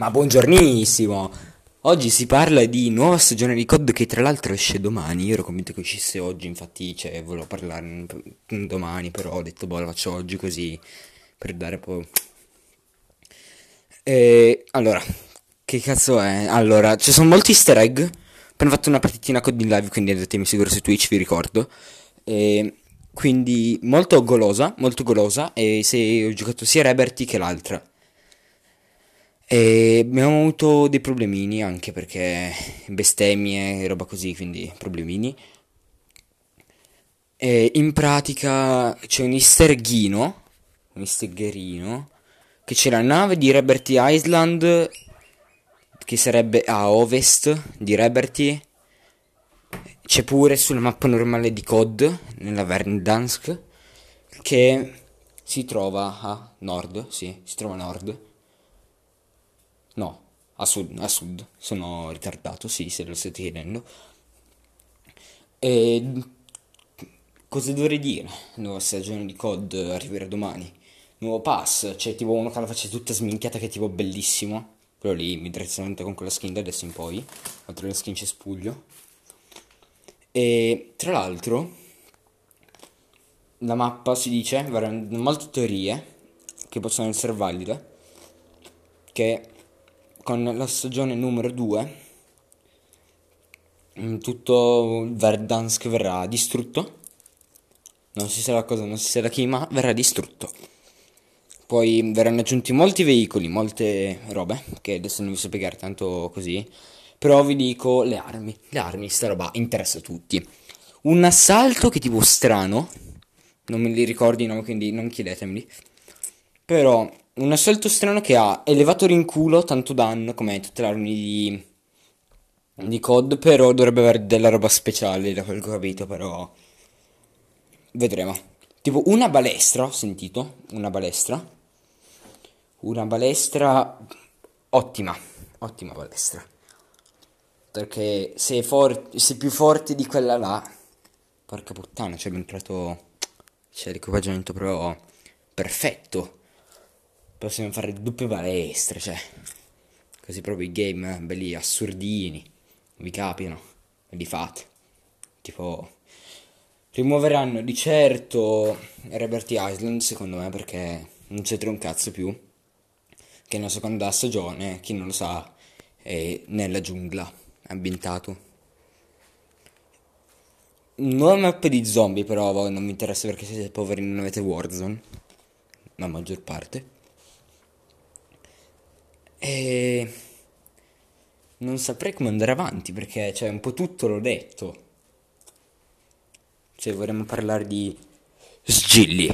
Ma buongiornissimo! Oggi si parla di nuova stagione di COD che tra l'altro esce domani. Io ero convinto che uscisse oggi, infatti, cioè, volevo parlarne domani, però ho detto, boh, lo faccio oggi così per dare poi. E allora, che cazzo è? Allora, ci sono molti easter egg. Ho appena fatto una partitina COD in live, quindi andatemi sicuro su Twitch, vi ricordo. E quindi molto golosa, molto golosa. E se ho giocato sia Reberty che l'altra. E abbiamo avuto dei problemini anche perché bestemmie e roba così, quindi problemini. E in pratica c'è un easter eggino, un easter eggerino, che c'è la nave di Reberty Island, che sarebbe a ovest di Reberty. C'è pure sulla mappa normale di COD, nella Verdansk, che si trova a nord, sì, si trova a nord No, a sud, a sud. Sono ritardato, sì, se lo state chiedendo. E cosa dovrei dire? Nuova stagione di COD arriverà domani. Nuovo pass, c'è tipo uno che la faccia tutta sminchiata che è tipo bellissimo. Però lì mi direttamente con quella skin da adesso in poi. Altro le skin cespuglio. E tra l'altro la mappa si dice, verranno molte teorie che possono essere valide. Che con la stagione numero 2 mm, tutto Verdansk verrà distrutto. Non si sa la cosa, non si sa da chi, ma verrà distrutto. Poi verranno aggiunti molti veicoli, molte robe, che adesso non vi so spiegare tanto così. Però vi dico le armi. Le armi, sta roba interessa a tutti. Un assalto che tipo strano. Non me li ricordi, no, quindi non chiedetemeli. Però un assalto strano che ha elevatori in culo, tanto danno come tutte le armi di, di COD, però dovrebbe avere della roba speciale da quel che ho capito, però vedremo. Tipo una balestra, ho sentito, una balestra. Una balestra ottima, ottima balestra. Perché se for- se più forte di quella là, porca puttana, c'è entrato, c'è l'equipaggiamento però perfetto possiamo fare doppie palestre, cioè, così proprio i game eh, belli assurdini, vi capino, li fate. Tipo, rimuoveranno di certo Liberty Island, secondo me, perché non c'entra un cazzo più, che nella seconda stagione, chi non lo sa, è nella giungla, ambientato. Nuova mappa di zombie, però non mi interessa perché siete poveri e non avete Warzone, la maggior parte. E non saprei come andare avanti perché cioè un po' tutto l'ho detto. Cioè vorremmo parlare di sgilli.